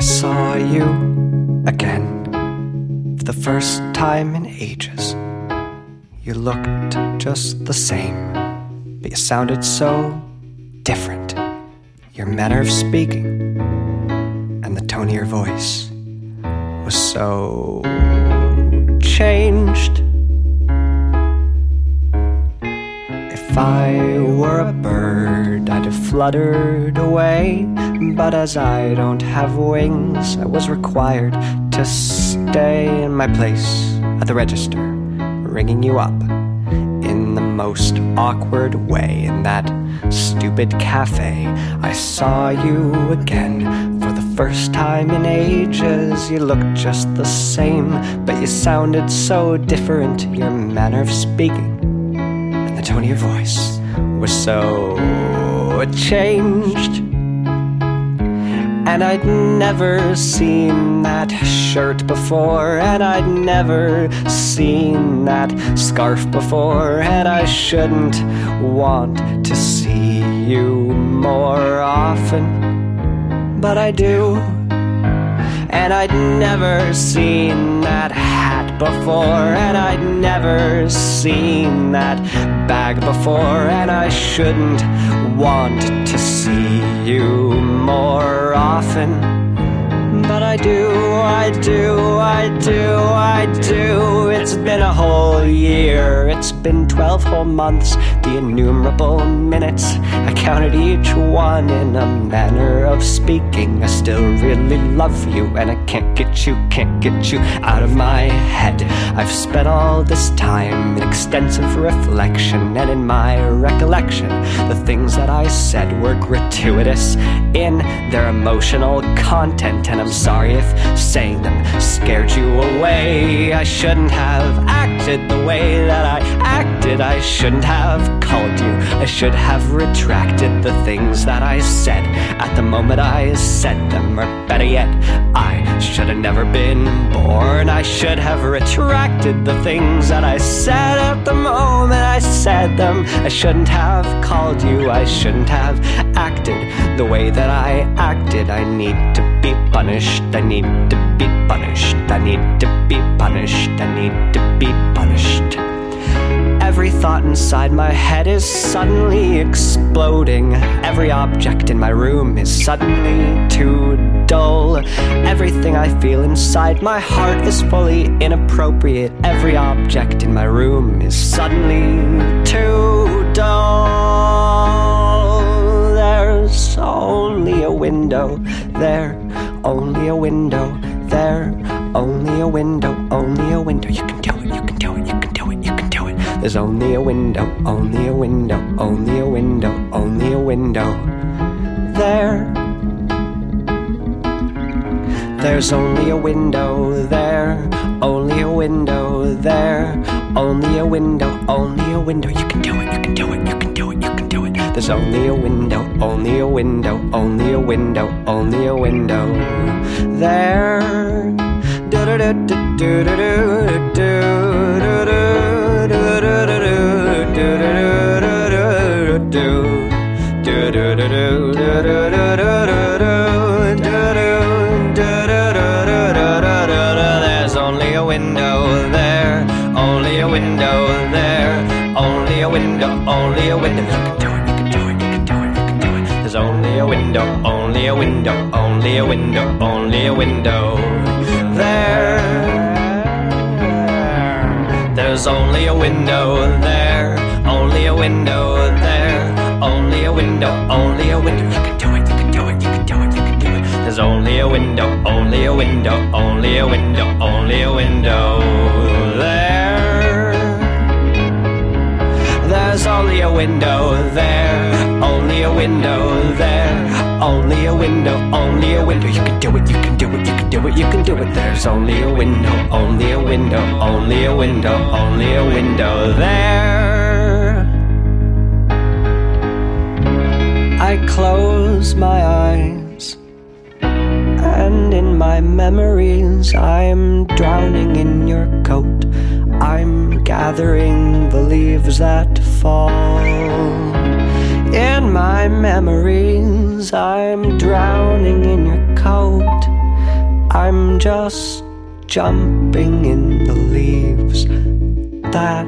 you again for the first time in ages. You looked just the same, but you sounded so different. Your manner of speaking and the tone of your voice was so changed. If I bird, I'd fluttered away. But as I don't have wings, I was required to stay in my place at the register, ringing you up in the most awkward way in that stupid cafe. I saw you again for the first time in ages. You looked just the same, but you sounded so different. Your manner of speaking and the tone of your voice was so changed. And I'd never seen that shirt before, and I'd never seen that scarf before, and I shouldn't want to see you more often, but I do. And I'd never seen that hat before, and I'd never seen that bag before, and I shouldn't want to see you more often. But I do, I do, I do, I do. It's been a whole year, been 12 whole months, the innumerable minutes. I counted each one in a manner of speaking. I still really love you, and I can't get you, can't get you out of my head. I've spent all this time in extensive reflection, and in my recollection, the things that I said were gratuitous in their emotional content, and I'm sorry if saying them scared you away. I shouldn't have acted the way that I acted. I shouldn't have called you. I should have retracted the things that I said at the moment I said them. Or better yet, I should have never been born. I should have retracted the things that I said at the moment I said them. I shouldn't have called you. I shouldn't have acted the way that I acted. I need to be punished. I need to be punished. I need to be punished. I need to be punished. Every thought inside my head is suddenly exploding. Every object in my room is suddenly too dull. Everything I feel inside my heart is fully inappropriate. Every object in my room is suddenly too dull. There's only a window there, only a window there, only a window, only a window. You can do it, you can do it, you can do it, you can. There's only a window, only a window, only a window, only a window there. There's only a window there, only a window there, only a window, only a window. You can do it, you can do it, you can do it, you can do it. There's only a window, only a window, only a window, only a window there. There's only a window there, only a window there, only a window, only a window. You can do it, you can do it, you can do it, you can do it. There's only a window, only a window, only a window, only a window there. There's only a window there, only a window a window. You can do it, you can do it, you can do it, you can do it. There's only a window, only a window, only a window, only a window there. There's only a window there, only a window there, only a window, only a window. You can do it, you can do it, you can do it, you can do it. There's only a window, only a window, only a window, only a window there. I close my eyes, and in my memories, I'm drowning in your coat. I'm gathering the leaves that fall. In my memories, I'm drowning in your coat. I'm just jumping in the leaves that